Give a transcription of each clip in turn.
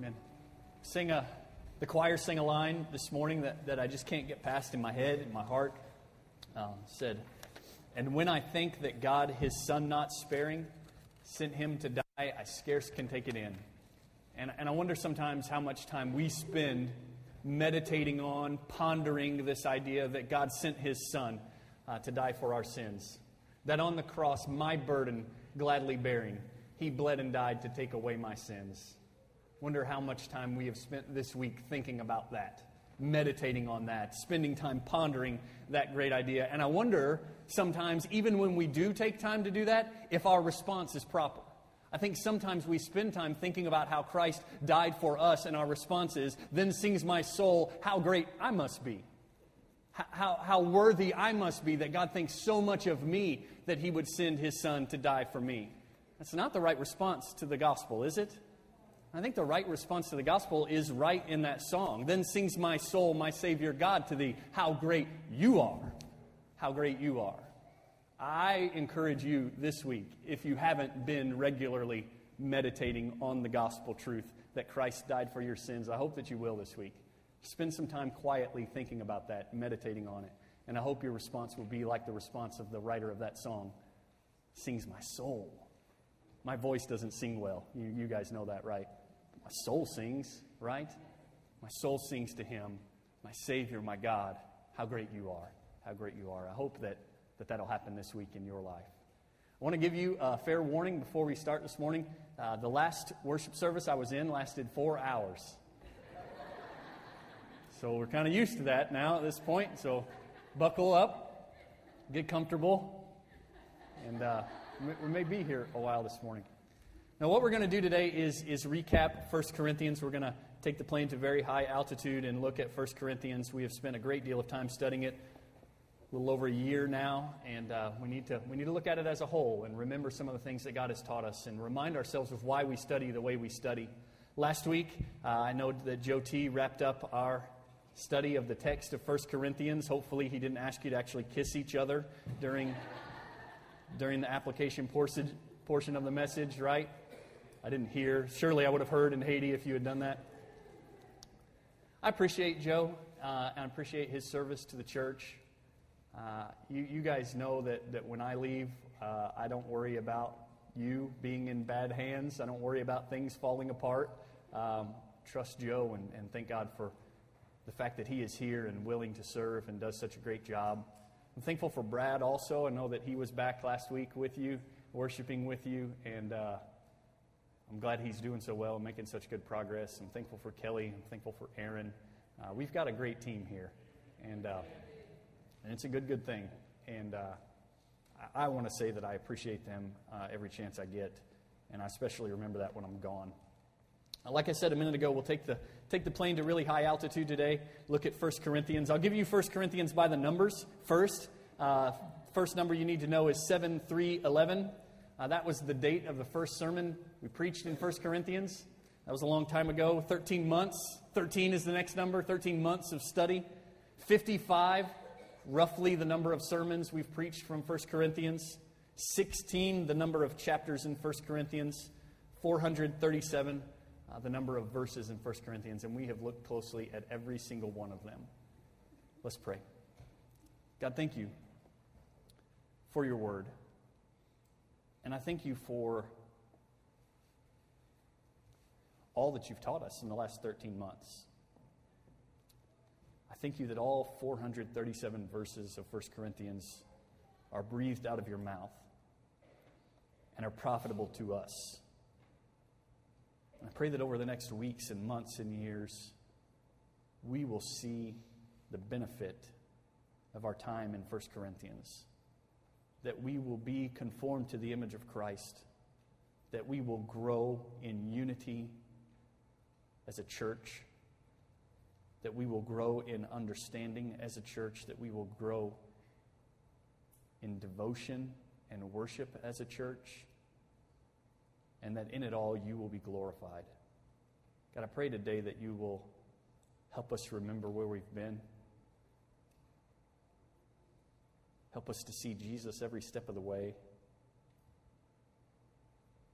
Amen. Sing a, the choir sang a line this morning that, that I just can't get past in my head, in my heart. Um, said, And when I think that God, his son not sparing, sent him to die, I scarce can take it in. And, and I wonder sometimes how much time we spend meditating on, pondering this idea that God sent his son uh, to die for our sins. That on the cross, my burden gladly bearing, he bled and died to take away my sins. Wonder how much time we have spent this week thinking about that, meditating on that, spending time pondering that great idea. And I wonder sometimes, even when we do take time to do that, if our response is proper. I think sometimes we spend time thinking about how Christ died for us, and our response is, Then sings my soul, how great I must be. How, how worthy I must be that God thinks so much of me that He would send His Son to die for me. That's not the right response to the gospel, is it? I think the right response to the gospel is right in that song. Then sings my soul, my Savior God, to thee, how great you are. How great you are. I encourage you this week, if you haven't been regularly meditating on the gospel truth that Christ died for your sins, I hope that you will this week. Spend some time quietly thinking about that, meditating on it. And I hope your response will be like the response of the writer of that song Sings my soul. My voice doesn't sing well. You, you guys know that, right? My soul sings, right? My soul sings to him, my Savior, my God. How great you are. How great you are. I hope that, that that'll happen this week in your life. I want to give you a fair warning before we start this morning. Uh, the last worship service I was in lasted four hours. So we're kind of used to that now at this point. So buckle up, get comfortable, and uh, we may be here a while this morning. Now, what we're going to do today is, is recap 1 Corinthians. We're going to take the plane to very high altitude and look at 1 Corinthians. We have spent a great deal of time studying it, a little over a year now, and uh, we, need to, we need to look at it as a whole and remember some of the things that God has taught us and remind ourselves of why we study the way we study. Last week, uh, I know that Joe T wrapped up our study of the text of 1 Corinthians. Hopefully, he didn't ask you to actually kiss each other during, during the application portion, portion of the message, right? I didn't hear. Surely I would have heard in Haiti if you had done that. I appreciate Joe uh, and I appreciate his service to the church. Uh, you, you, guys know that, that when I leave, uh, I don't worry about you being in bad hands. I don't worry about things falling apart. Um, trust Joe and, and thank God for the fact that he is here and willing to serve and does such a great job. I'm thankful for Brad also. I know that he was back last week with you, worshiping with you, and uh, I'm glad he's doing so well and making such good progress. I'm thankful for Kelly. I'm thankful for Aaron. Uh, we've got a great team here, and, uh, and it's a good, good thing. And uh, I, I want to say that I appreciate them uh, every chance I get, and I especially remember that when I'm gone. Uh, like I said a minute ago, we'll take the, take the plane to really high altitude today, look at 1 Corinthians. I'll give you 1 Corinthians by the numbers first. Uh, first number you need to know is 7311. Uh, that was the date of the first sermon we preached in 1 Corinthians. That was a long time ago. 13 months. 13 is the next number. 13 months of study. 55, roughly the number of sermons we've preached from 1 Corinthians. 16, the number of chapters in 1 Corinthians. 437, uh, the number of verses in 1 Corinthians. And we have looked closely at every single one of them. Let's pray. God, thank you for your word. And I thank you for all that you've taught us in the last 13 months. I thank you that all 437 verses of 1 Corinthians are breathed out of your mouth and are profitable to us. And I pray that over the next weeks and months and years, we will see the benefit of our time in 1 Corinthians that we will be conformed to the image of Christ, that we will grow in unity as a church, that we will grow in understanding as a church, that we will grow in devotion and worship as a church, and that in it all you will be glorified. God, I pray today that you will help us remember where we've been. Help us to see Jesus every step of the way.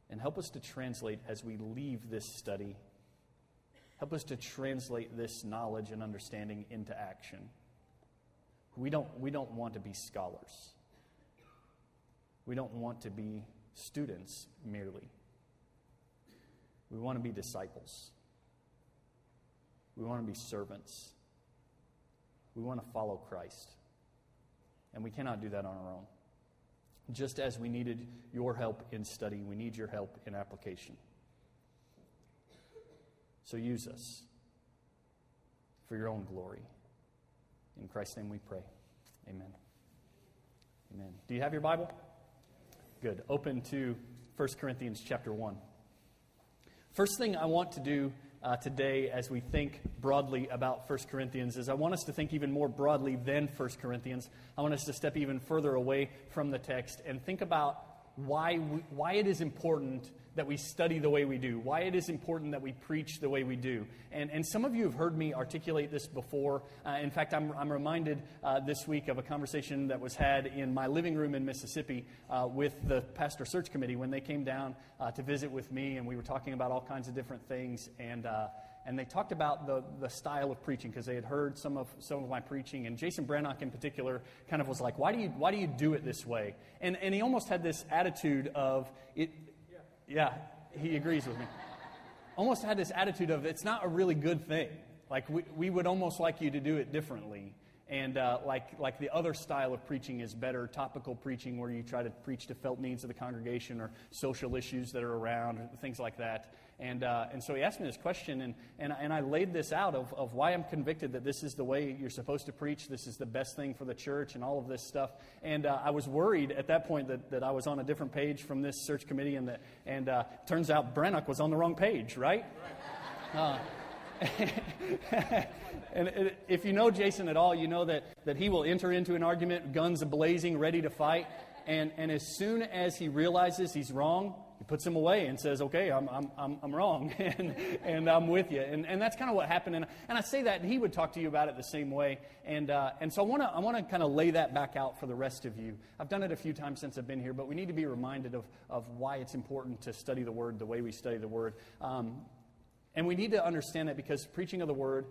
And help us to translate as we leave this study Help us to translate this knowledge and understanding into action. We don't, we don't want to be scholars. We don't want to be students merely. We want to be disciples. We want to be servants. We want to follow Christ. And we cannot do that on our own. Just as we needed your help in study, we need your help in application. So use us for your own glory. In Christ's name we pray. Amen. Amen. Do you have your Bible? Good. Open to 1 Corinthians chapter 1. First thing I want to do uh, today as we think broadly about 1 Corinthians is I want us to think even more broadly than 1 Corinthians. I want us to step even further away from the text and think about why, we, why it is important that we study the way we do, why it is important that we preach the way we do. And, and some of you have heard me articulate this before. Uh, in fact, I'm, I'm reminded uh, this week of a conversation that was had in my living room in Mississippi uh, with the pastor search committee when they came down uh, to visit with me, and we were talking about all kinds of different things. And uh, and they talked about the, the style of preaching because they had heard some of, some of my preaching. And Jason Brannock, in particular, kind of was like, why do you, why do, you do it this way? And, and he almost had this attitude of, it, yeah, he agrees with me. Almost had this attitude of, it's not a really good thing. Like, we, we would almost like you to do it differently. And uh, like, like the other style of preaching is better topical preaching, where you try to preach to felt needs of the congregation or social issues that are around, things like that. And, uh, and so he asked me this question, and, and, and I laid this out of, of why I'm convicted that this is the way you're supposed to preach, this is the best thing for the church, and all of this stuff. And uh, I was worried at that point that, that I was on a different page from this search committee, and, that, and uh, turns out Brannock was on the wrong page, right? Uh, and if you know Jason at all, you know that, that he will enter into an argument, guns blazing, ready to fight. And, and as soon as he realizes he's wrong, he puts him away and says, okay, I'm, I'm, I'm, I'm wrong, and, and I'm with you. And, and that's kind of what happened. And, and I say that, and he would talk to you about it the same way. And, uh, and so I want to I wanna kind of lay that back out for the rest of you. I've done it a few times since I've been here, but we need to be reminded of, of why it's important to study the Word the way we study the Word. Um, and we need to understand that because preaching of the Word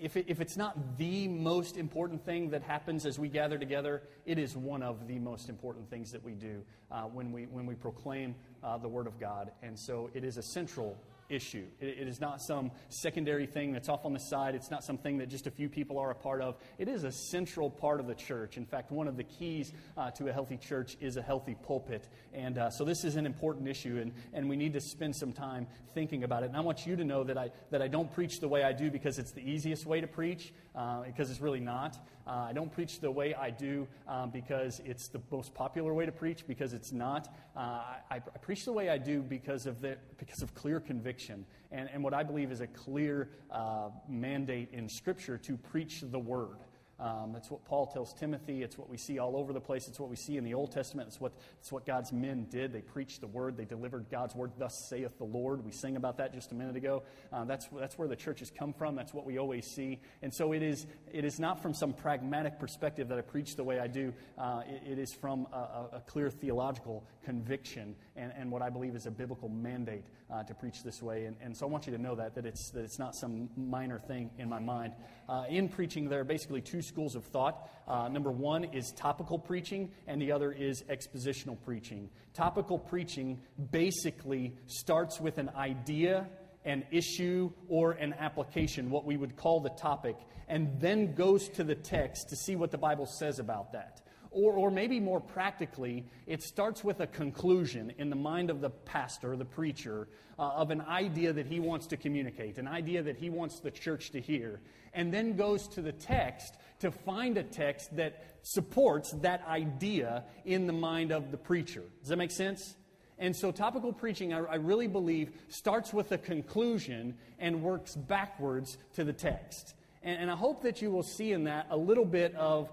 if, it, if it's not the most important thing that happens as we gather together, it is one of the most important things that we do uh, when, we, when we proclaim uh, the Word of God. And so it is a central issue. It, it is not some secondary thing that's off on the side. It's not something that just a few people are a part of. It is a central part of the church. In fact, one of the keys uh, to a healthy church is a healthy pulpit. And uh, so this is an important issue, and, and we need to spend some time thinking about it. And I want you to know that I, that I don't preach the way I do because it's the easiest way to preach, uh, because it's really not. Uh, I don't preach the way I do um, because it's the most popular way to preach, because it's not. Uh, I, I, preach the way I do because of, the, because of clear conviction and, and what I believe is a clear uh, mandate in Scripture to preach the Word. Um, that's what Paul tells Timothy. It's what we see all over the place. It's what we see in the Old Testament. It's what, it's what God's men did. They preached the word, they delivered God's word. Thus saith the Lord. We sang about that just a minute ago. Uh, that's, that's where the church has come from. That's what we always see. And so it is, it is not from some pragmatic perspective that I preach the way I do, uh, it, it is from a, a, clear theological conviction and, and what I believe is a biblical mandate uh, to preach this way. And, and so I want you to know that, that it's, that it's not some minor thing in my mind. Uh, in preaching, there are basically two schools of thought. Uh, number one is topical preaching, and the other is expositional preaching. Topical preaching basically starts with an idea an issue or an application, what we would call the topic, and then goes to the text to see what the Bible says about that. Or, or maybe more practically, it starts with a conclusion in the mind of the pastor, the preacher, uh, of an idea that he wants to communicate, an idea that he wants the church to hear, and then goes to the text to find a text that supports that idea in the mind of the preacher. Does that make sense? And so, topical preaching, I, I, really believe, starts with a conclusion and works backwards to the text. And, and I hope that you will see in that a little bit of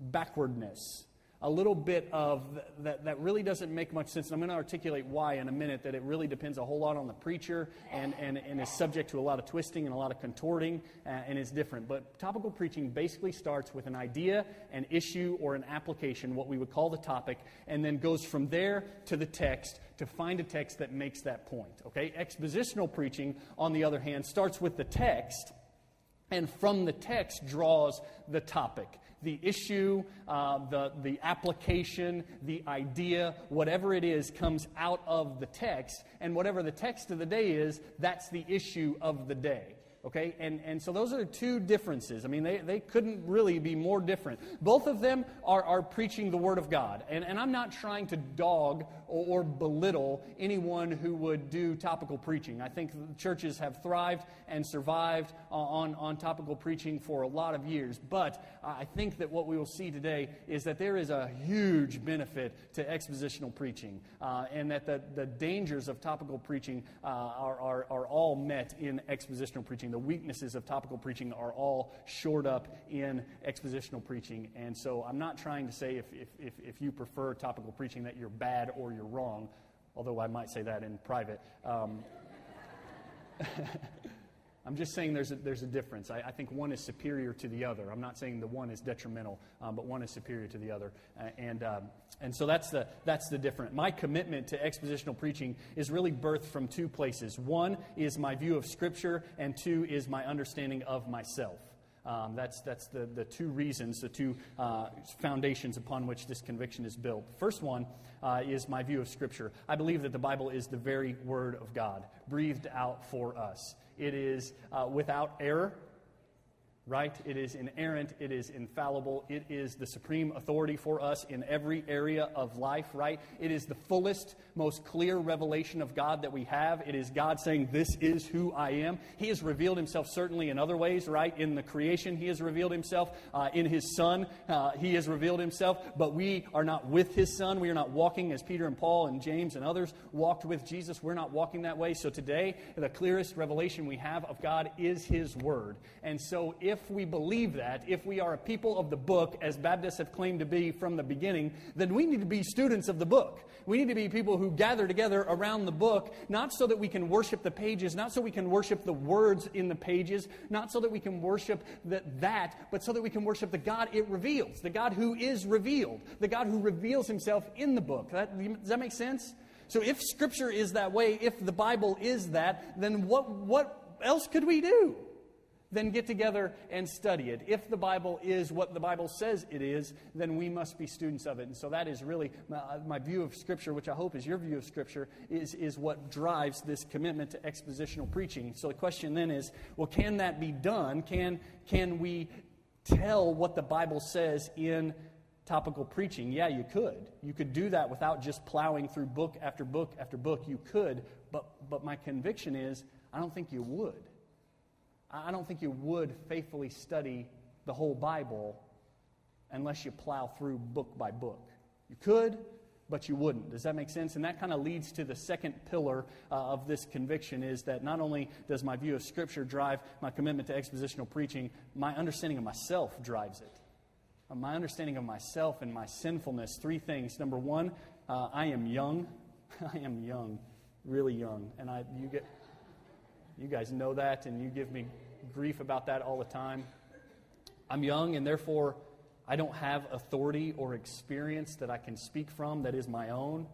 backwardness, a little bit of that, that really doesn't make much sense. And I'm going to articulate why in a minute, that it really depends a whole lot on the preacher and, and, and is subject to a lot of twisting and a lot of contorting uh, and is different. But topical preaching basically starts with an idea, an issue, or an application, what we would call the topic, and then goes from there to the text to find a text that makes that point. Okay? Expositional preaching, on the other hand, starts with the text and from the text draws the topic the issue, uh, the, the application, the idea, whatever it is, comes out of the text. And whatever the text of the day is, that's the issue of the day. Okay? And, and so those are two differences. I mean, they, they couldn't really be more different. Both of them are, are preaching the Word of God. And, and I'm not trying to dog or, belittle anyone who would do topical preaching. I think churches have thrived and survived on, on topical preaching for a lot of years. But I think that what we will see today is that there is a huge benefit to expositional preaching, uh, and that the, the dangers of topical preaching uh, are, are, are all met in expositional preaching the weaknesses of topical preaching are all shored up in expositional preaching. And so I'm not trying to say if, if, if, if you prefer topical preaching that you're bad or you're wrong, although I might say that in private. Um, I'm just saying there's a, there's a difference. I, I, think one is superior to the other. I'm not saying the one is detrimental, um, but one is superior to the other. Uh, and, um, and so that's the, that's the difference. My commitment to expositional preaching is really birthed from two places. One is my view of Scripture, and two is my understanding of myself. Um, that's that's the, the two reasons, the two uh, foundations upon which this conviction is built. First one uh, is my view of Scripture. I believe that the Bible is the very Word of God, breathed out for us. It is uh, without error, right? It is inerrant, it is infallible, it is the supreme authority for us in every area of life, right? It is the fullest, most clear revelation of God that we have. It is God saying, This is who I am. He has revealed himself certainly in other ways, right? In the creation, he has revealed himself. Uh, in his Son, uh, he has revealed himself. But we are not with his Son. We are not walking as Peter and Paul and James and others walked with Jesus. We're not walking that way. So today, the clearest revelation we have of God is his Word. And so if if we believe that, if we are a people of the book, as Baptists have claimed to be from the beginning, then we need to be students of the book. We need to be people who gather together around the book, not so that we can worship the pages, not so we can worship the words in the pages, not so that we can worship the, that, but so that we can worship the God it reveals, the God who is revealed, the God who reveals himself in the book. That, does that make sense? So if Scripture is that way, if the Bible is that, then what, what else could we do? Then get together and study it. If the Bible is what the Bible says it is, then we must be students of it. And so that is really my, uh, my, view of Scripture, which I hope is your view of Scripture, is, is what drives this commitment to expositional preaching. So the question then is well, can that be done? Can, can we tell what the Bible says in topical preaching? Yeah, you could. You could do that without just plowing through book after book after book. You could, but, but my conviction is I don't think you would. I don't think you would faithfully study the whole Bible unless you plow through book by book. You could, but you wouldn't. Does that make sense? And that kind of leads to the second pillar uh, of this conviction is that not only does my view of Scripture drive my commitment to expositional preaching, my understanding of myself drives it. Uh, my understanding of myself and my sinfulness. Three things. Number one, uh, I am young. I am young, really young, and I you get you guys know that, and you give me grief about that all the time. I'm young, and therefore I don't have authority or experience that I can speak from that is my own.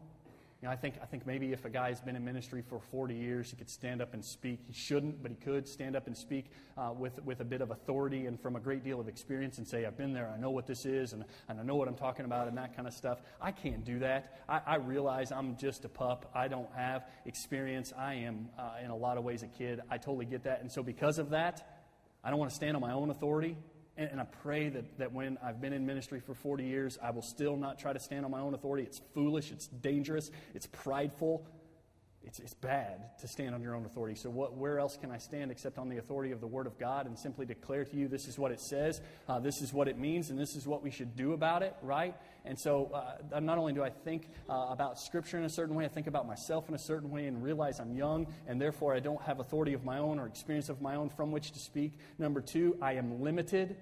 You know, I think, I think maybe if a guy's been in ministry for 40 years, he could stand up and speak. He shouldn't, but he could stand up and speak uh, with, with a bit of authority and from a great deal of experience and say, I've been there, I know what this is, and, and I know what I'm talking about, and that kind of stuff. I can't do that. I, I realize I'm just a pup. I don't have experience. I am, uh, in a lot of ways, a kid. I totally get that. And so, because of that, I don't want to stand on my own authority. And, and I pray that, that when I've been in ministry for 40 years, I will still not try to stand on my own authority. It's foolish, it's dangerous, it's prideful. It's, it's bad to stand on your own authority. So, what, where else can I stand except on the authority of the Word of God and simply declare to you this is what it says, uh, this is what it means, and this is what we should do about it, right? And so, uh, not only do I think uh, about Scripture in a certain way, I think about myself in a certain way and realize I'm young, and therefore I don't have authority of my own or experience of my own from which to speak. Number two, I am limited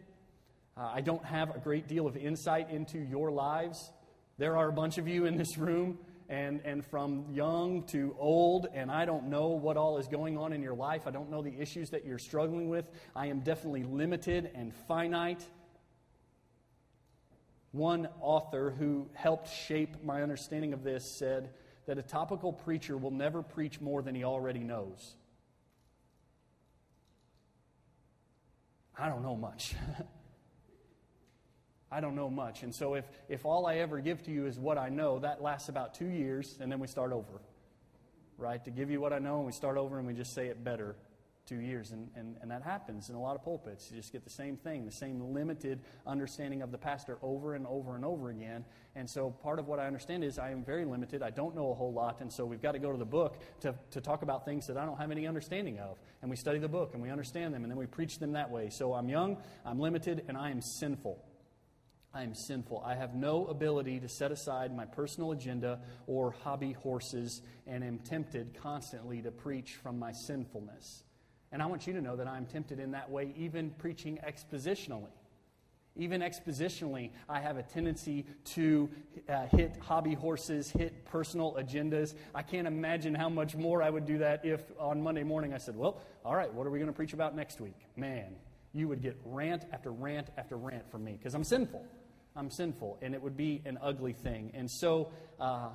uh, I don't have a great deal of insight into your lives. There are a bunch of you in this room, and, and from young to old, and I don't know what all is going on in your life. I don't know the issues that you're struggling with. I am definitely limited and finite. One author who helped shape my understanding of this said that a topical preacher will never preach more than he already knows? I don't know much. I don't know much. And so if, if all I ever give to you is what I know, that lasts about two years, and then we start over. Right? To give you what I know, and we start over and we just say it better two years. And, and, and that happens in a lot of pulpits. You just get the same thing, the same limited understanding of the pastor over and over and over again. And so part of what I understand is I am very limited. I don't know a whole lot. And so we've got to go to the book to, to talk about things that I don't have any understanding of. And we study the book and we understand them and then we preach them that way. So I'm young, I'm limited, and I am sinful. I am sinful. I have no ability to set aside my personal agenda or hobby horses and am tempted constantly to preach from my sinfulness. And I want you to know that I'm tempted in that way, even preaching expositionally. Even expositionally, I have a tendency to uh, hit hobby horses, hit personal agendas. I can't imagine how much more I would do that if on Monday morning I said, Well, all right, what are we going to preach about next week? Man, you would get rant after rant after rant from me because I'm sinful. I'm sinful, and it would be an ugly thing. And so, uh,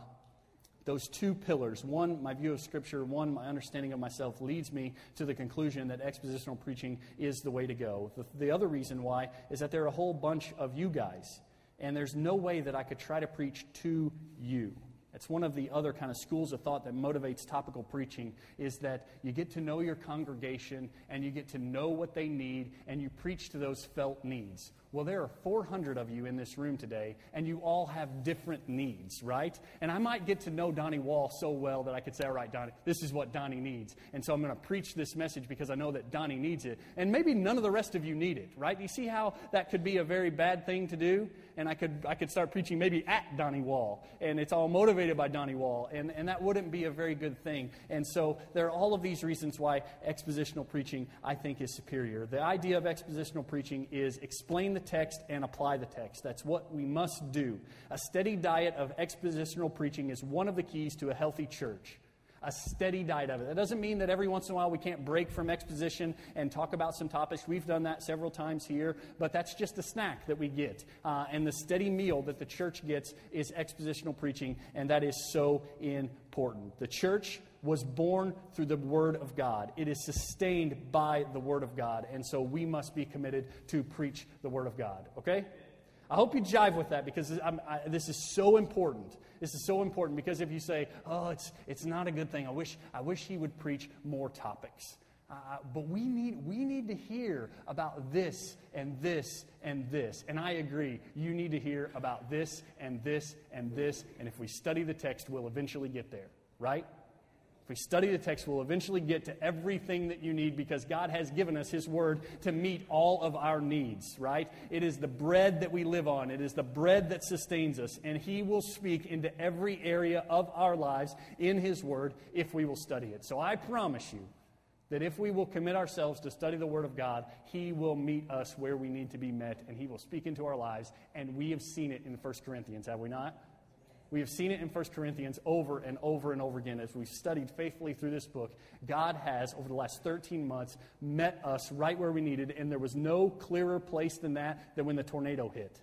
those two pillars one, my view of Scripture, one, my understanding of myself, leads me to the conclusion that expositional preaching is the way to go. The, the other reason why is that there are a whole bunch of you guys, and there's no way that I could try to preach to you. It's one of the other kind of schools of thought that motivates topical preaching is that you get to know your congregation and you get to know what they need and you preach to those felt needs. Well, there are 400 of you in this room today, and you all have different needs, right? And I might get to know Donnie Wall so well that I could say, all right, Donnie, this is what Donnie needs. And so I'm going to preach this message because I know that Donnie needs it. And maybe none of the rest of you need it, right? You see how that could be a very bad thing to do? And I could, I could start preaching maybe at Donnie Wall, and it's all motivated by Donnie Wall, and, and that wouldn't be a very good thing. And so there are all of these reasons why expositional preaching, I think, is superior. The idea of expositional preaching is explain the text and apply the text. That's what we must do. A steady diet of expositional preaching is one of the keys to a healthy church. A steady diet of it. That doesn't mean that every once in a while we can't break from exposition and talk about some topics. We've done that several times here, but that's just a snack that we get. Uh, and the steady meal that the church gets is expositional preaching, and that is so important. The church was born through the Word of God. It is sustained by the Word of God. And so we must be committed to preach the Word of God. Okay? I hope you jive with that because I, this is so important. This is so important because if you say, oh, it's, it's not a good thing, I wish, I wish he would preach more topics. Uh, but we need, we need to hear about this and this and this. And I agree. You need to hear about this and this and this. And if we study the text, we'll eventually get there, right? If we study the text, we'll eventually get to everything that you need because God has given us His Word to meet all of our needs, right? It is the bread that we live on, it is the bread that sustains us, and He will speak into every area of our lives in His Word if we will study it. So I promise you that if we will commit ourselves to study the Word of God, He will meet us where we need to be met, and He will speak into our lives, and we have seen it in 1 Corinthians, have we not? We have seen it in 1 Corinthians over and over and over again as we've studied faithfully through this book. God has, over the last 13 months, met us right where we needed, and there was no clearer place than that than when the tornado hit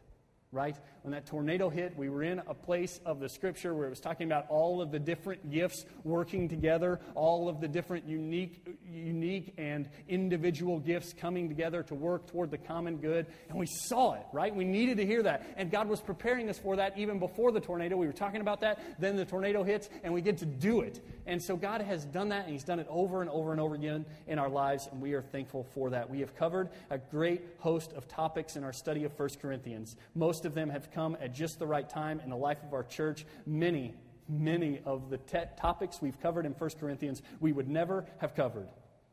right? When that tornado hit, we were in a place of the scripture where it was talking about all of the different gifts working together, all of the different unique, unique and individual gifts coming together to work toward the common good. And we saw it, right? We needed to hear that. And God was preparing us for that even before the tornado. We were talking about that. Then the tornado hits, and we get to do it. And so God has done that, and He's done it over and over and over again in our lives, and we are thankful for that. We have covered a great host of topics in our study of 1 Corinthians. Most most of them have come at just the right time in the life of our church. Many, many of the te- topics we've covered in 1 Corinthians, we would never have covered.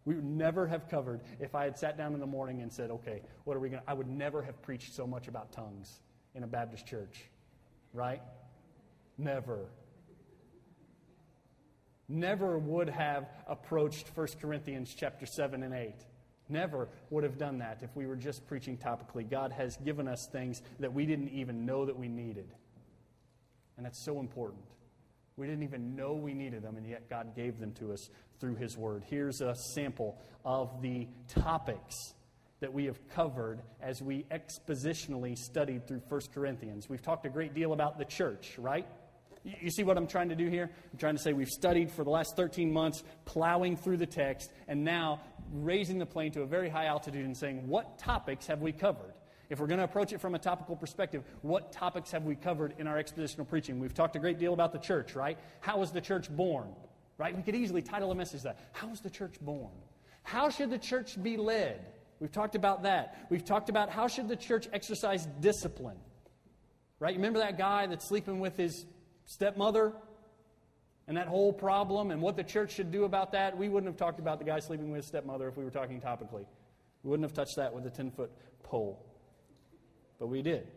We would never have covered if I had sat down in the morning and said, okay, what are we going to? I would never have preached so much about tongues in a Baptist church, right? Never. Never would have approached 1 Corinthians chapter 7 and 8. Never would have done that if we were just preaching topically. God has given us things that we didn't even know that we needed. And that's so important. We didn't even know we needed them, and yet God gave them to us through His Word. Here's a sample of the topics that we have covered as we expositionally studied through 1 Corinthians. We've talked a great deal about the church, right? You see what I'm trying to do here? I'm trying to say we've studied for the last 13 months, plowing through the text, and now raising the plane to a very high altitude and saying, what topics have we covered? If we're going to approach it from a topical perspective, what topics have we covered in our expositional preaching? We've talked a great deal about the church, right? How was the church born? Right? We could easily title a message that. How was the church born? How should the church be led? We've talked about that. We've talked about how should the church exercise discipline. Right? Remember that guy that's sleeping with his stepmother? And that whole problem and what the church should do about that? We wouldn't have talked about the guy sleeping with his stepmother if we were talking topically. We wouldn't have touched that with a 10 foot pole. But we did.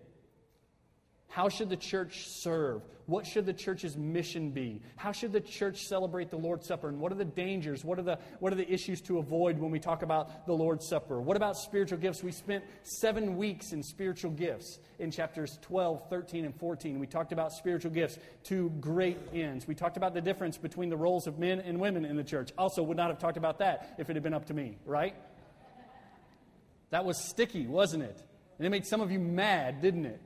How should the church serve? What should the church's mission be? How should the church celebrate the Lord's Supper? And what are the dangers? What are the, what are the issues to avoid when we talk about the Lord's Supper? What about spiritual gifts? We spent seven weeks in spiritual gifts in chapters 12, 13, and 14. We talked about spiritual gifts to great ends. We talked about the difference between the roles of men and women in the church. Also, would not have talked about that if it had been up to me, right? That was sticky, wasn't it? And it made some of you mad, didn't it?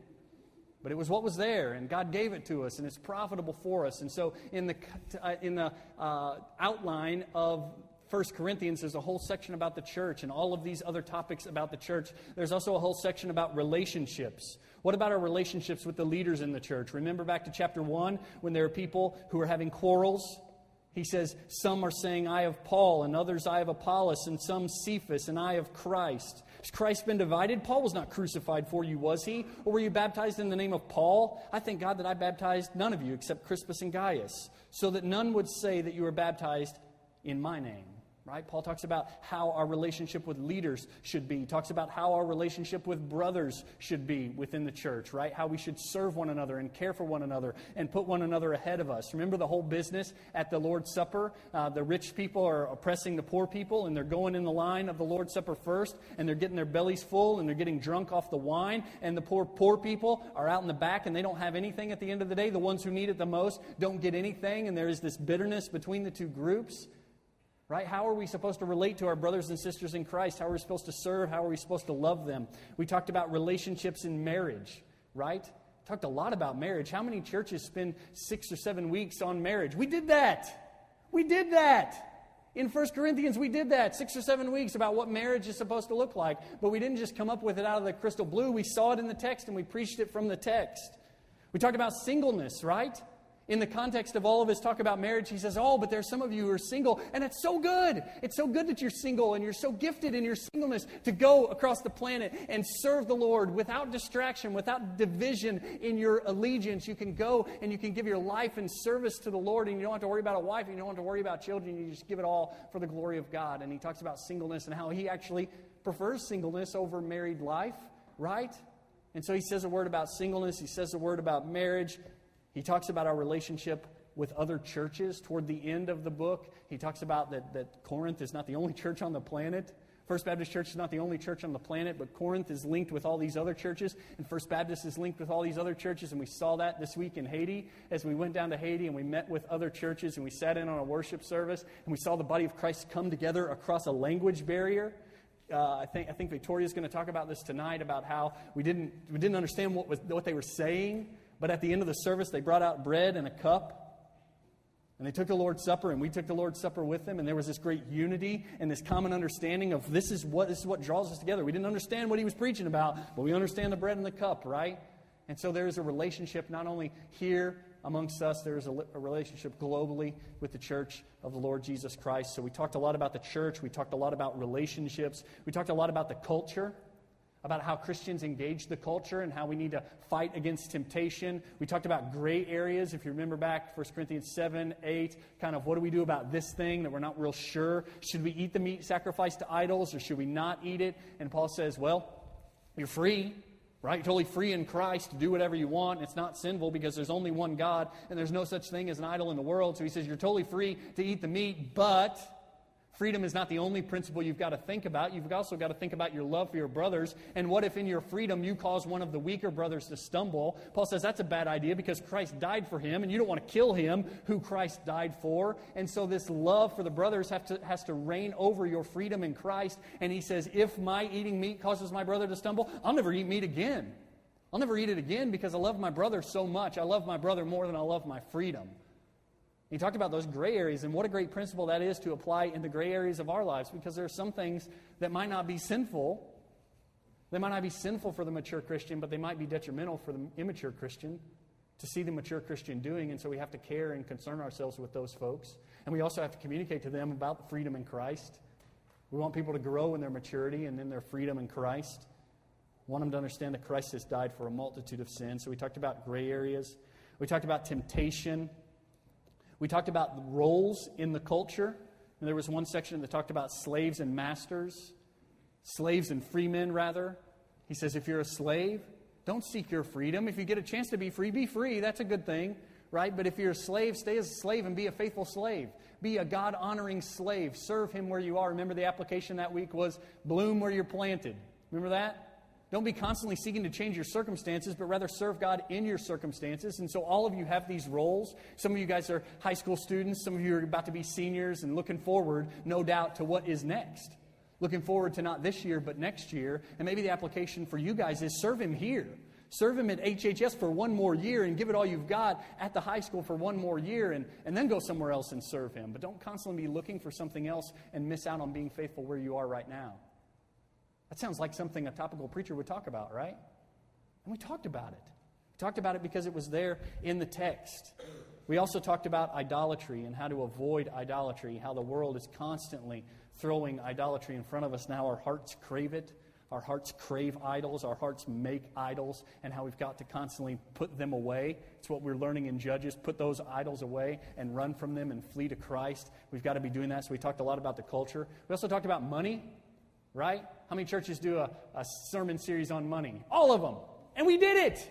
But it was what was there, and God gave it to us, and it's profitable for us. And so, in the, uh, in the uh, outline of 1 Corinthians, there's a whole section about the church and all of these other topics about the church. There's also a whole section about relationships. What about our relationships with the leaders in the church? Remember back to chapter 1 when there are people who are having quarrels? He says, Some are saying, I have Paul, and others, I have Apollos, and some Cephas, and I have Christ. Has Christ been divided? Paul was not crucified for you, was he? Or were you baptized in the name of Paul? I thank God that I baptized none of you except Crispus and Gaius, so that none would say that you were baptized in my name right? Paul talks about how our relationship with leaders should be. He talks about how our relationship with brothers should be within the church, right? How we should serve one another and care for one another and put one another ahead of us. Remember the whole business at the Lord's Supper? Uh, the rich people are oppressing the poor people and they're going in the line of the Lord's Supper first and they're getting their bellies full and they're getting drunk off the wine and the poor poor people are out in the back and they don't have anything at the end of the day. The ones who need it the most don't get anything and there is this bitterness between the two groups. Right? How are we supposed to relate to our brothers and sisters in Christ? How are we supposed to serve? How are we supposed to love them? We talked about relationships in marriage, right? Talked a lot about marriage. How many churches spend six or seven weeks on marriage? We did that. We did that. In 1 Corinthians, we did that six or seven weeks about what marriage is supposed to look like. But we didn't just come up with it out of the crystal blue. We saw it in the text and we preached it from the text. We talked about singleness, right? In the context of all of his talk about marriage, he says, Oh, but there's some of you who are single, and it's so good. It's so good that you're single and you're so gifted in your singleness to go across the planet and serve the Lord without distraction, without division in your allegiance. You can go and you can give your life and service to the Lord, and you don't have to worry about a wife, and you don't have to worry about children. You just give it all for the glory of God. And he talks about singleness and how he actually prefers singleness over married life, right? And so he says a word about singleness, he says a word about marriage. He talks about our relationship with other churches toward the end of the book. He talks about that, that Corinth is not the only church on the planet. First Baptist Church is not the only church on the planet, but Corinth is linked with all these other churches, and First Baptist is linked with all these other churches. And we saw that this week in Haiti as we went down to Haiti and we met with other churches and we sat in on a worship service and we saw the body of Christ come together across a language barrier. Uh, I think I think Victoria's going to talk about this tonight about how we didn't we didn't understand what was what they were saying, but at the end of the service, they brought out bread and a cup. And they took the Lord's Supper, and we took the Lord's Supper with them, and there was this great unity and this common understanding of this is what this is what draws us together. We didn't understand what he was preaching about, but we understand the bread and the cup, right? And so there is a relationship not only here amongst us, there is a, a relationship globally with the church of the Lord Jesus Christ. So we talked a lot about the church, we talked a lot about relationships, we talked a lot about the culture about how Christians engage the culture and how we need to fight against temptation. We talked about gray areas. If you remember back, 1 Corinthians 7, 8, kind of what do we do about this thing that we're not real sure? Should we eat the meat sacrificed to idols or should we not eat it? And Paul says, well, you're free, right? You're totally free in Christ to do whatever you want. It's not sinful because there's only one God and there's no such thing as an idol in the world. So he says, you're totally free to eat the meat, but Freedom is not the only principle you've got to think about. You've also got to think about your love for your brothers. And what if in your freedom you cause one of the weaker brothers to stumble? Paul says that's a bad idea because Christ died for him, and you don't want to kill him who Christ died for. And so this love for the brothers to, has to reign over your freedom in Christ. And he says, if my eating meat causes my brother to stumble, I'll never eat meat again. I'll never eat it again because I love my brother so much. I love my brother more than I love my freedom. He talked about those gray areas, and what a great principle that is to apply in the gray areas of our lives because there are some things that might not be sinful. They might not be sinful for the mature Christian, but they might be detrimental for the immature Christian to see the mature Christian doing, and so we have to care and concern ourselves with those folks. And we also have to communicate to them about the freedom in Christ. We want people to grow in their maturity and in their freedom in Christ. We want them to understand that Christ has died for a multitude of sins. So we talked about gray areas. We talked about temptation. We talked about roles in the culture. And there was one section that talked about slaves and masters, slaves and free men, rather. He says, if you're a slave, don't seek your freedom. If you get a chance to be free, be free. That's a good thing, right? But if you're a slave, stay as a slave and be a faithful slave. Be a God honoring slave. Serve Him where you are. Remember the application that week was bloom where you're planted. Remember that? Don't be constantly seeking to change your circumstances, but rather serve God in your circumstances. And so, all of you have these roles. Some of you guys are high school students, some of you are about to be seniors and looking forward, no doubt, to what is next. Looking forward to not this year, but next year. And maybe the application for you guys is serve Him here. Serve Him at HHS for one more year and give it all you've got at the high school for one more year and, and then go somewhere else and serve Him. But don't constantly be looking for something else and miss out on being faithful where you are right now. That sounds like something a topical preacher would talk about, right? And we talked about it. We talked about it because it was there in the text. We also talked about idolatry and how to avoid idolatry, how the world is constantly throwing idolatry in front of us. Now our hearts crave it. Our hearts crave idols. Our hearts make idols, and how we've got to constantly put them away. It's what we're learning in Judges. Put those idols away and run from them and flee to Christ. We've got to be doing that. So we talked a lot about the culture. We also talked about money right? How many churches do a, a sermon series on money? All of them. And we did it.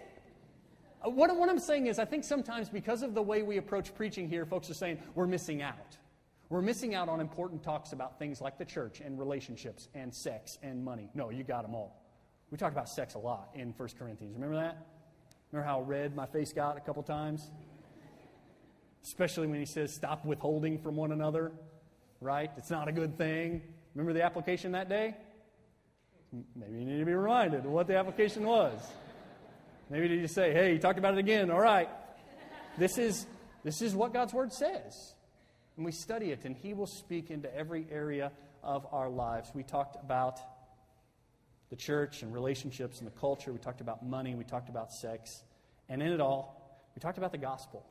Uh, what, what I'm saying is, I think sometimes because of the way we approach preaching here, folks are saying we're missing out. We're missing out on important talks about things like the church and relationships and sex and money. No, you got them all. We talk about sex a lot in 1 Corinthians. Remember that? Remember how red my face got a couple times? Especially when he says, stop withholding from one another, right? It's not a good thing. Remember the application that day? Maybe you need to be reminded of what the application was. Maybe you just say, hey, you talked about it again. All right. This is, this is what God's Word says. And we study it, and He will speak into every area of our lives. We talked about the church and relationships and the culture. We talked about money. We talked about sex. And in it all, we talked about the gospel.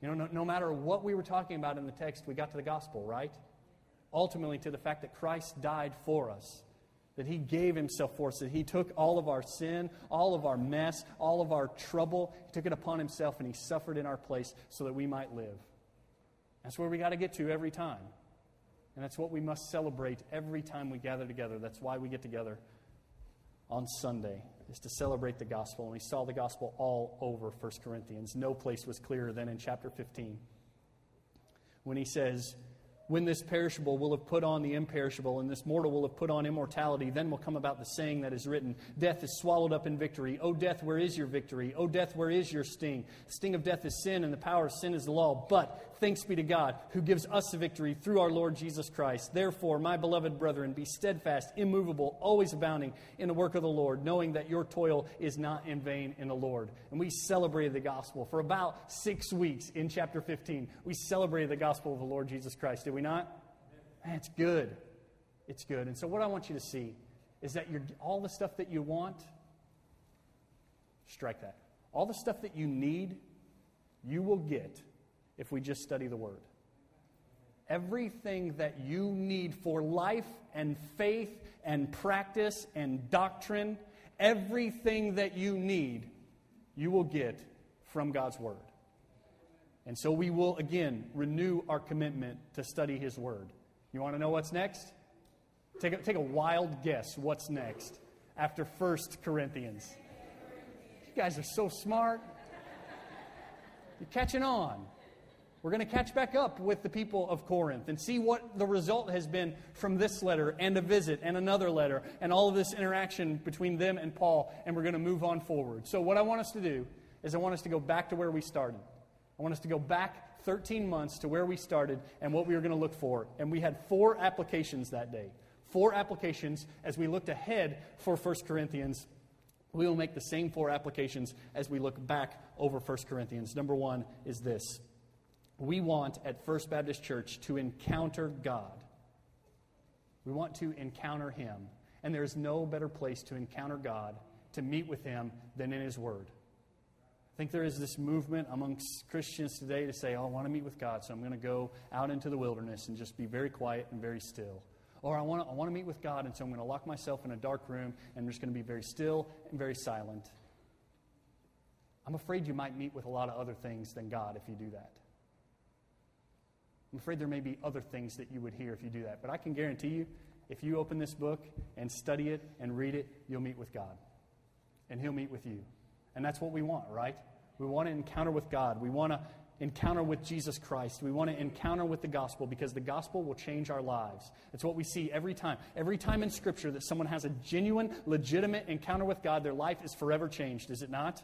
You know, no, no matter what we were talking about in the text, we got to the gospel, right? ultimately to the fact that Christ died for us, that He gave Himself for us, that He took all of our sin, all of our mess, all of our trouble, He took it upon Himself and He suffered in our place so that we might live. That's where we got to get to every time. And that's what we must celebrate every time we gather together. That's why we get together on Sunday, is to celebrate the gospel. And we saw the gospel all over 1 Corinthians. No place was clearer than in chapter 15 when he says, when this perishable will have put on the imperishable, and this mortal will have put on immortality, then will come about the saying that is written Death is swallowed up in victory. O death, where is your victory? O death, where is your sting? The sting of death is sin, and the power of sin is the law. But thanks be to God, who gives us the victory through our Lord Jesus Christ. Therefore, my beloved brethren, be steadfast, immovable, always abounding in the work of the Lord, knowing that your toil is not in vain in the Lord. And we celebrated the gospel for about six weeks in chapter 15. We celebrated the gospel of the Lord Jesus Christ. Did we not? It's good. It's good. And so, what I want you to see is that you're, all the stuff that you want, strike that. All the stuff that you need, you will get if we just study the Word. Everything that you need for life and faith and practice and doctrine, everything that you need, you will get from God's Word. And so we will again renew our commitment to study His Word. You want to know what's next? Take a, take a wild guess what's next after 1 Corinthians. You guys are so smart. You're catching on. We're going to catch back up with the people of Corinth and see what the result has been from this letter and a visit and another letter and all of this interaction between them and Paul, and we're going to move on forward. So, what I want us to do is I want us to go back to where we started. I want us to go back 13 months to where we started and what we were going to look for. And we had four applications that day. Four applications as we looked ahead for 1 Corinthians we will make the same four applications as we look back over 1 Corinthians. Number one is this we want at First Baptist Church to encounter God. We want to encounter Him. And there is no better place to encounter God, to meet with Him, than in His Word. I think there is this movement amongst Christians today to say, oh, I want to meet with God, so I'm going to go out into the wilderness and just be very quiet and very still. Or I want, to, I want to meet with God, and so I'm going to lock myself in a dark room and I'm just going to be very still and very silent. I'm afraid you might meet with a lot of other things than God if you do that. I'm afraid there may be other things that you would hear if you do that. But I can guarantee you, if you open this book and study it and read it, you'll meet with God. And He'll meet with you. And that's what we want, right? We want to encounter with God. We want to encounter with Jesus Christ. We want to encounter with the gospel because the gospel will change our lives. It's what we see every time. Every time in Scripture that someone has a genuine, legitimate encounter with God, their life is forever changed, is it not?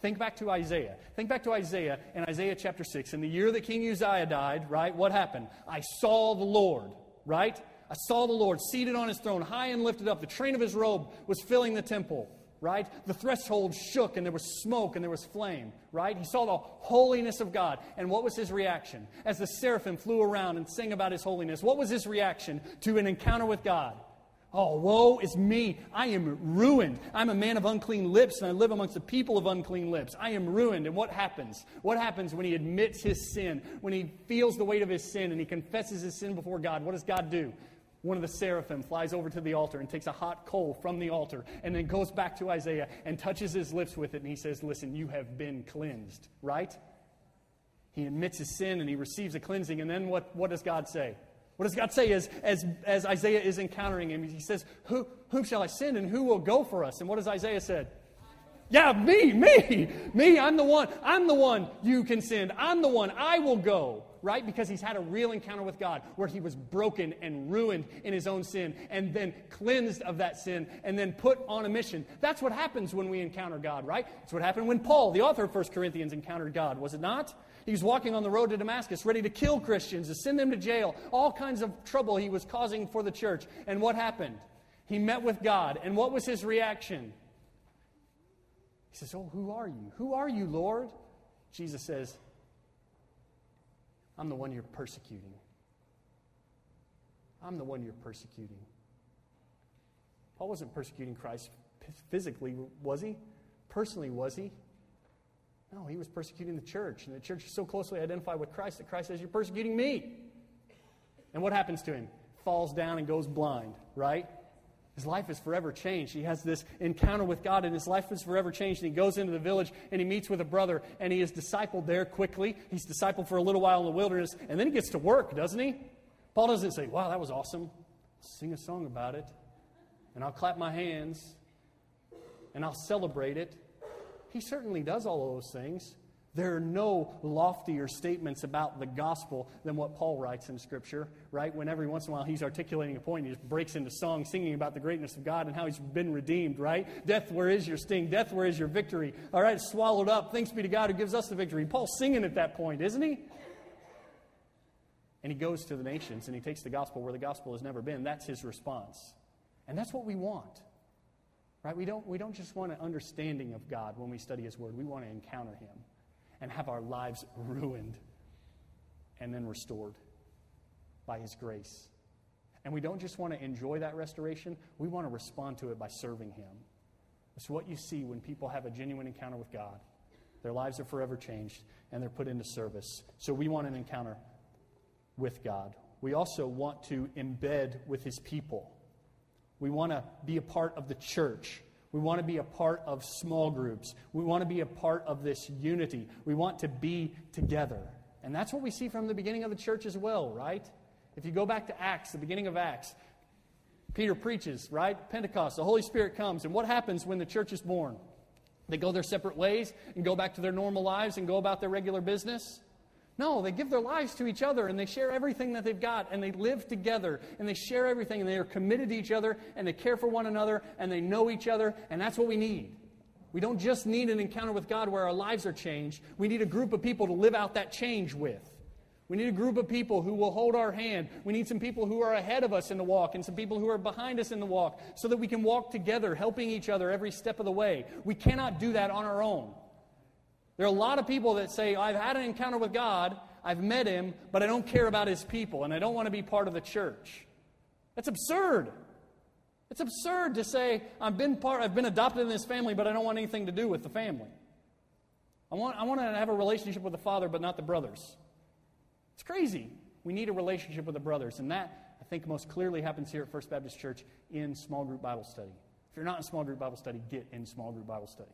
Think back to Isaiah. Think back to Isaiah in Isaiah chapter 6. In the year that King Uzziah died, right, what happened? I saw the Lord, right? I saw the Lord seated on his throne, high and lifted up. The train of his robe was filling the temple right? The threshold shook and there was smoke and there was flame, right? He saw the holiness of God. And what was his reaction? As the seraphim flew around and sang about his holiness, what was his reaction to an encounter with God? Oh, woe is me. I am ruined. I'm a man of unclean lips, and I live amongst the people of unclean lips. I am ruined. And what happens? What happens when he admits his sin, when he feels the weight of his sin, and he confesses his sin before God? What does God do? one of the seraphim flies over to the altar and takes a hot coal from the altar and then goes back to Isaiah and touches his lips with it and he says, Listen, you have been cleansed, right? He admits his sin and he receives a cleansing. And then what, what does God say? What does God say as, as, as Isaiah is encountering him? He says, who, Whom shall I send and who will go for us? And what does Isaiah said? Yeah, me, me, me. I'm the one. I'm the one you can send. I'm the one. I will go right? Because he's had a real encounter with God where he was broken and ruined in his own sin and then cleansed of that sin and then put on a mission. That's what happens when we encounter God, right? That's what happened when Paul, the author of 1 Corinthians, encountered God, was it not? He was walking on the road to Damascus, ready to kill Christians, to send them to jail, all kinds of trouble he was causing for the church. And what happened? He met with God. And what was his reaction? He says, Oh, who are you? Who are you, Lord? Jesus says, I'm the one you're persecuting. I'm the one you're persecuting. Paul wasn't persecuting Christ physically, was he? Personally, was he? No, he was persecuting the church. And the church is so closely identified with Christ that Christ says, You're persecuting me. And what happens to him? Falls down and goes blind, right? His life is forever changed. He has this encounter with God, and his life is forever changed. And he goes into the village and he meets with a brother, and he is discipled there quickly. He's discipled for a little while in the wilderness, and then he gets to work, doesn't he? Paul doesn't say, Wow, that was awesome. sing a song about it, and I'll clap my hands, and I'll celebrate it. He certainly does all those things. There are no loftier statements about the gospel than what Paul writes in Scripture, right? When every once in a while he's articulating a point, he just breaks into song singing about the greatness of God and how he's been redeemed, right? Death, where is your sting? Death, where is your victory? All right, swallowed up. Thanks be to God who gives us the victory. Paul's singing at that point, isn't he? And he goes to the nations and he takes the gospel where the gospel has never been. That's his response. And that's what we want. Right? We don't, we don't just want an understanding of God when we study his word. We want to encounter him and have our lives ruined and then restored by His grace. And we don't just want to enjoy that restoration, we want to respond to it by serving Him. It's what you see when people have a genuine encounter with God. Their lives are forever changed and they're put into service. So we want an encounter with God. We also want to embed with His people. We want to be a part of the church. We want to be a part of small groups. We want to be a part of this unity. We want to be together. And that's what we see from the beginning of the church as well, right? If you go back to Acts, the beginning of Acts, Peter preaches, right? Pentecost, the Holy Spirit comes. And what happens when the church is born? They go their separate ways and go back to their normal lives and go about their regular business? No, they give their lives to each other and they share everything that they've got and they live together and they share everything and they are committed to each other and they care for one another and they know each other and that's what we need. We don't just need an encounter with God where our lives are changed. We need a group of people to live out that change with. We need a group of people who will hold our hand. We need some people who are ahead of us in the walk and some people who are behind us in the walk so that we can walk together, helping each other every step of the way. We cannot do that on our own. There are a lot of people that say, I've had an encounter with God, I've met him, but I don't care about his people and I don't want to be part of the church. That's absurd. It's absurd to say, I've been, part, I've been adopted in this family, but I don't want anything to do with the family. I want, I want to have a relationship with the father, but not the brothers. It's crazy. We need a relationship with the brothers. And that, I think, most clearly happens here at First Baptist Church in small group Bible study. If you're not in small group Bible study, get in small group Bible study.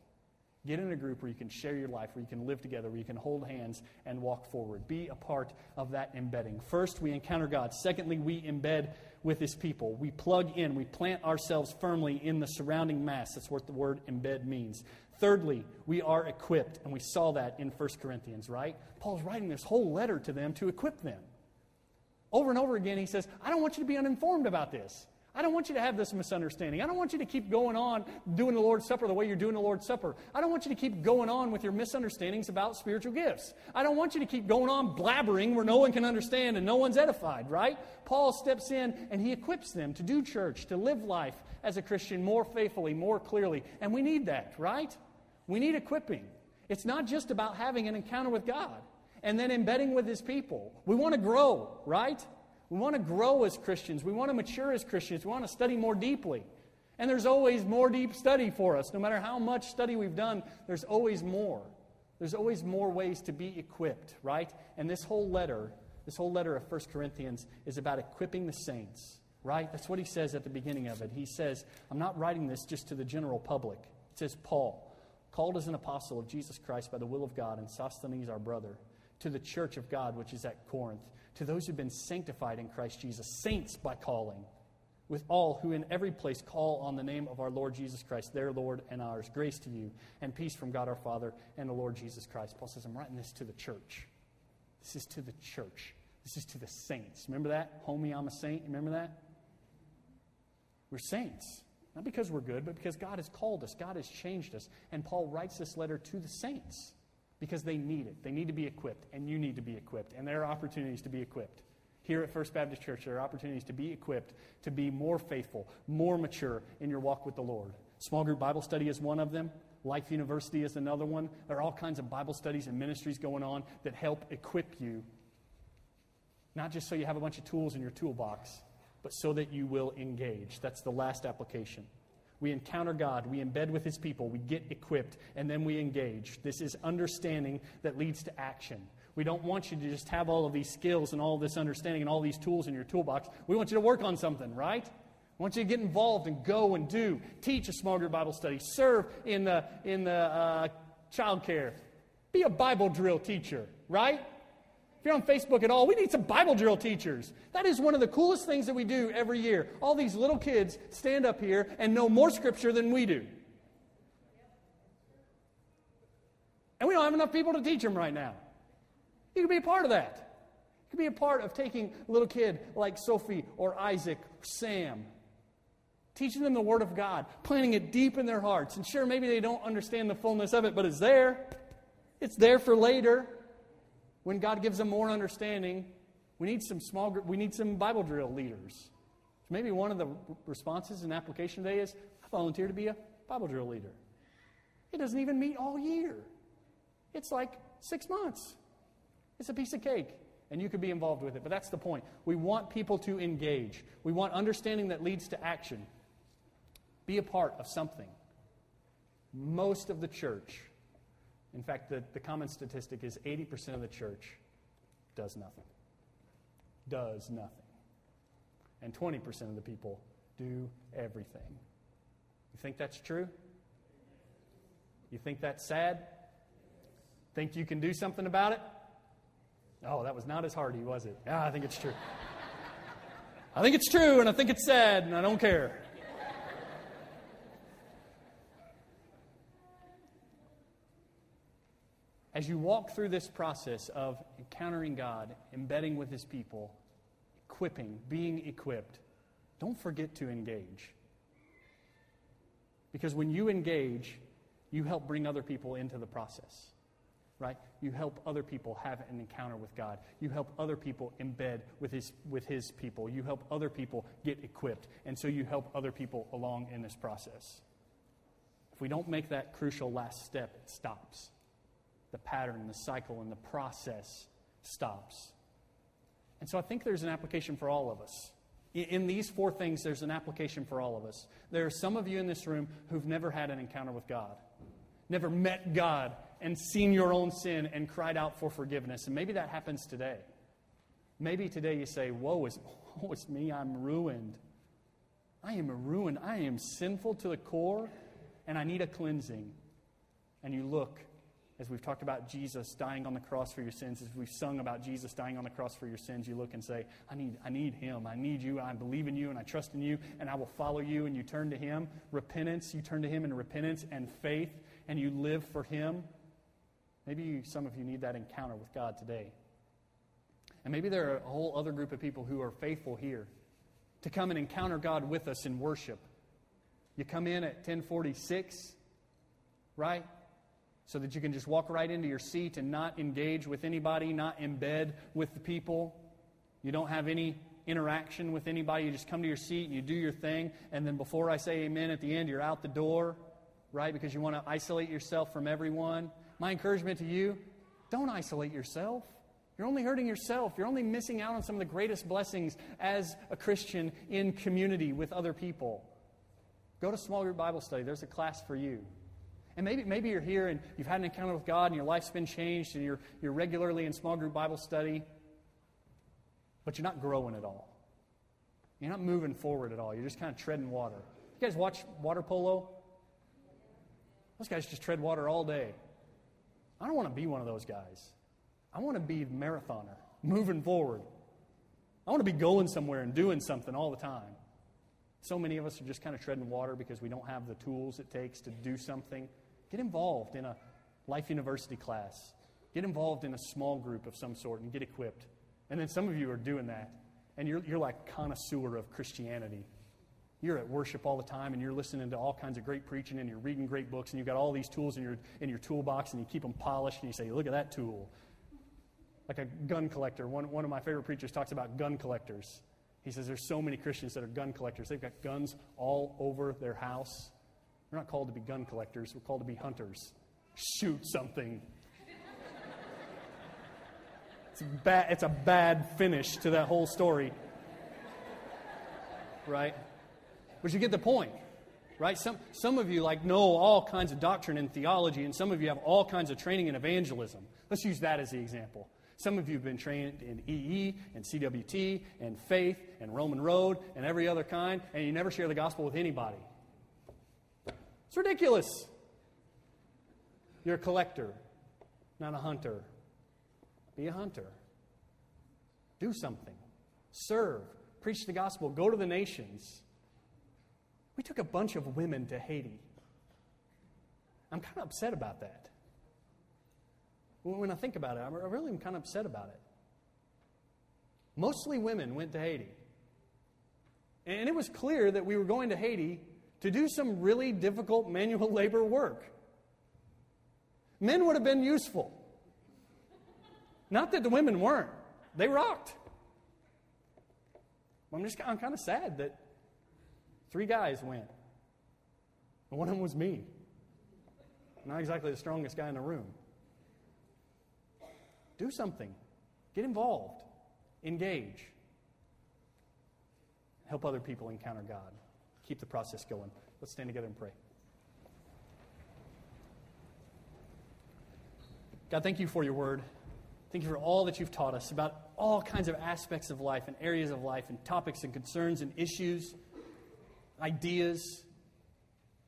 Get in a group where you can share your life, where you can live together, where you can hold hands and walk forward. Be a part of that embedding. First, we encounter God. Secondly, we embed with His people. We plug in, we plant ourselves firmly in the surrounding mass. That's what the word embed means. Thirdly, we are equipped, and we saw that in 1 Corinthians, right? Paul's writing this whole letter to them to equip them. Over and over again, he says, I don't want you to be uninformed about this. I don't want you to have this misunderstanding. I don't want you to keep going on doing the Lord's Supper the way you're doing the Lord's Supper. I don't want you to keep going on with your misunderstandings about spiritual gifts. I don't want you to keep going on blabbering where no one can understand and no one's edified, right? Paul steps in and he equips them to do church, to live life as a Christian more faithfully, more clearly. And we need that, right? We need equipping. It's not just about having an encounter with God and then embedding with His people. We want to grow, right? We want to grow as Christians. We want to mature as Christians. We want to study more deeply. And there's always more deep study for us. No matter how much study we've done, there's always more. There's always more ways to be equipped, right? And this whole letter, this whole letter of 1 Corinthians is about equipping the saints, right? That's what he says at the beginning of it. He says, I'm not writing this just to the general public. It says, Paul called as an apostle of Jesus Christ by the will of God, and Sosthenes, our brother, to the church of God which is at Corinth, to those who've been sanctified in Christ Jesus, saints by calling, with all who in every place call on the name of our Lord Jesus Christ, their Lord and ours. Grace to you, and peace from God our Father and the Lord Jesus Christ. Paul says, I'm writing this to the church. This is to the church. This is to the saints. Remember that? Homie, I'm a saint. Remember that? We're saints. Not because we're good, but because God has called us, God has changed us. And Paul writes this letter to the saints because they need it. They need to be equipped, and you need to be equipped. And there are opportunities to be equipped. Here at First Baptist Church, there are opportunities to be equipped, to be more faithful, more mature in your walk with the Lord. Small group Bible study is one of them. Life University is another one. There are all kinds of Bible studies and ministries going on that help equip you, not just so you have a bunch of tools in your toolbox, but so that you will engage. That's the last application. We encounter God, we embed with His people, we get equipped, and then we engage. This is understanding that leads to action. We don't want you to just have all of these skills and all this understanding and all these tools in your toolbox. We want you to work on something, right? I want you to get involved and go and do. Teach a small group Bible study. Serve in the, in the uh, child care. Be a Bible drill teacher, right? If you're on Facebook at all, we need some Bible drill teachers. That is one of the coolest things that we do every year. All these little kids stand up here and know more scripture than we do. And we don't have enough people to teach them right now. You can be a part of that. You can be a part of taking a little kid like Sophie or Isaac or Sam, teaching them the Word of God, planting it deep in their hearts. And sure, maybe they don't understand the fullness of it, but it's there. It's there for later when God gives them more understanding, we need some small group, we need some Bible drill leaders. So maybe one of the responses in application today is I volunteer to be a Bible drill leader. It doesn't even meet all year. It's like six months. It's a piece of cake, and you could be involved with it. But that's the point. We want people to engage. We want understanding that leads to action. Be a part of something. Most of the church in fact, the, the common statistic is 80% of the church does nothing. Does nothing. And 20% of the people do everything. You think that's true? You think that's sad? Think you can do something about it? Oh, that was not as hardy, was it? Yeah, I think it's true. I think it's true, and I think it's sad, and I don't care. As you walk through this process of encountering God, embedding with His people, equipping, being equipped, don't forget to engage. Because when you engage, you help bring other people into the process. right? You help other people have an encounter with God. You help other people embed with his, with his people. You help other people get equipped. And so you help other people along in this process. If we don't make that crucial last step, it stops. The pattern, the cycle, and the process stops. And so I think there's an application for all of us. In these four things, there's an application for all of us. There are some of you in this room who've never had an encounter with God, never met God and seen your own sin and cried out for forgiveness. And maybe that happens today. Maybe today you say, Woe is, woe is me, I'm ruined. I am ruined. I am sinful to the core, and I need a cleansing. And you look as we've talked about Jesus dying on the cross for your sins, as we've sung about Jesus dying on the cross for your sins, you look and say, I need, I need him. I need you. I believe in you and I trust in you and I will follow you. And you turn to him. Repentance, you turn to him in repentance and faith and you live for him. Maybe you, some of you need that encounter with God today. And maybe there are a whole other group of people who are faithful here to come and encounter God with us in worship. You come in at 1046, right? So that you can just walk right into your seat and not engage with anybody, not embed with the people. You don't have any interaction with anybody. You just come to your seat, and you do your thing, and then before I say amen at the end, you're out the door, right? Because you want to isolate yourself from everyone. My encouragement to you don't isolate yourself. You're only hurting yourself. You're only missing out on some of the greatest blessings as a Christian in community with other people. Go to small group Bible study. There's a class for you. And maybe, maybe you're here and you've had an encounter with God and your life's been changed and you're, you're regularly in small group Bible study, but you're not growing at all. You're not moving forward at all. You're just kind of treading water. You guys watch water polo? Those guys just tread water all day. I don't want to be one of those guys. I want to be a marathoner, moving forward. I want to be going somewhere and doing something all the time. So many of us are just kind of treading water because we don't have the tools it takes to do something. Get involved in a Life University class. Get involved in a small group of some sort and get equipped. And then some of you are doing that, and you're, you're like connoisseur of Christianity. You're at worship all the time, and you're listening to all kinds of great preaching, and you're reading great books, and you've got all these tools in your, in your toolbox, and you keep them polished, and you say, Look at that tool. Like a gun collector. One, one of my favorite preachers talks about gun collectors. He says there's so many Christians that are gun collectors. They've got guns all over their house. We're not called to be gun collectors, we're called to be hunters. Shoot something. It's a, bad, it's a bad finish to that whole story. Right? But you get the point. Right? Some, some of you like know all kinds of doctrine and theology, and some of you have all kinds of training in evangelism. Let's use that as the example. Some of you have been trained in EE and CWT and faith and Roman Road and every other kind, and you never share the gospel with anybody. It's ridiculous. You're a collector, not a hunter. Be a hunter. Do something. Serve. Preach the gospel. Go to the nations. We took a bunch of women to Haiti. I'm kind of upset about that. When I think about it, I really am kind of upset about it. Mostly women went to Haiti. And it was clear that we were going to Haiti to do some really difficult manual labor work. Men would have been useful. Not that the women weren't, they rocked. I'm just I'm kind of sad that three guys went. And one of them was me. Not exactly the strongest guy in the room. Do something. Get involved. Engage. Help other people encounter God keep the process going. Let's stand together and pray. God, thank you for your word. Thank you for all that you've taught us about all kinds of aspects of life and areas of life and topics and concerns and issues, ideas.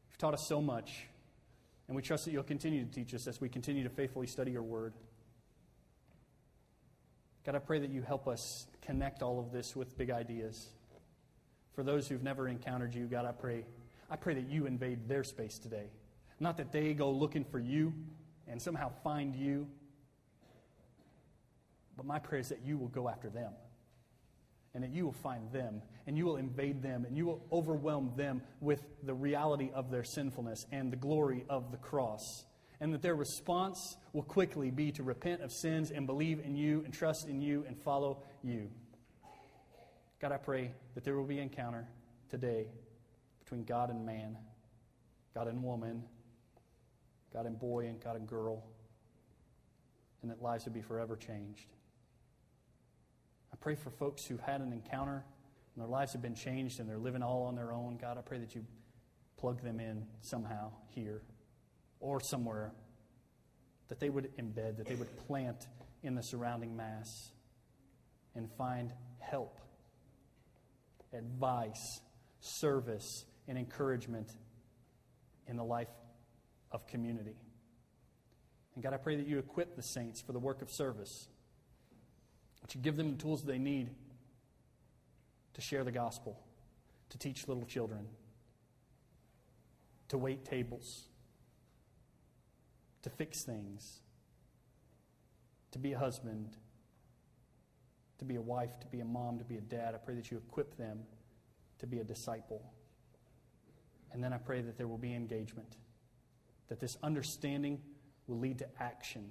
You've taught us so much. And we trust that you'll continue to teach us as we continue to faithfully study your word. God, I pray that you help us connect all of this with big ideas. For those who've never encountered you, God, I pray, I pray that you invade their space today. Not that they go looking for you and somehow find you, but my prayer is that you will go after them and that you will find them and you will invade them and you will overwhelm them with the reality of their sinfulness and the glory of the cross and that their response will quickly be to repent of sins and believe in you and trust in you and follow you. God, I pray that there will be an encounter today between God and man, God and woman, God and boy, and God and girl, and that lives would be forever changed. I pray for folks who've had an encounter and their lives have been changed and they're living all on their own. God, I pray that you plug them in somehow here or somewhere, that they would embed, that they would plant in the surrounding mass and find help, advice, service, and encouragement in the life of community. And God, I pray that you equip the saints for the work of service, that you give them the tools they need to share the gospel, to teach little children, to wait tables, to fix things, to be a husband, to be a wife, to be a mom, to be a dad. I pray that you equip them to be a disciple. And then I pray that there will be engagement, that this understanding will lead to action,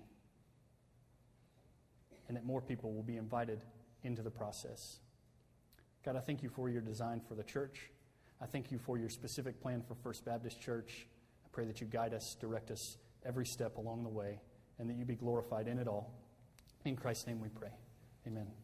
and that more people will be invited into the process. God, I thank you for your design for the church. I thank you for your specific plan for First Baptist Church. I pray that you guide us, direct us every step along the way, and that you be glorified in it all. In Christ's name we pray. Amen.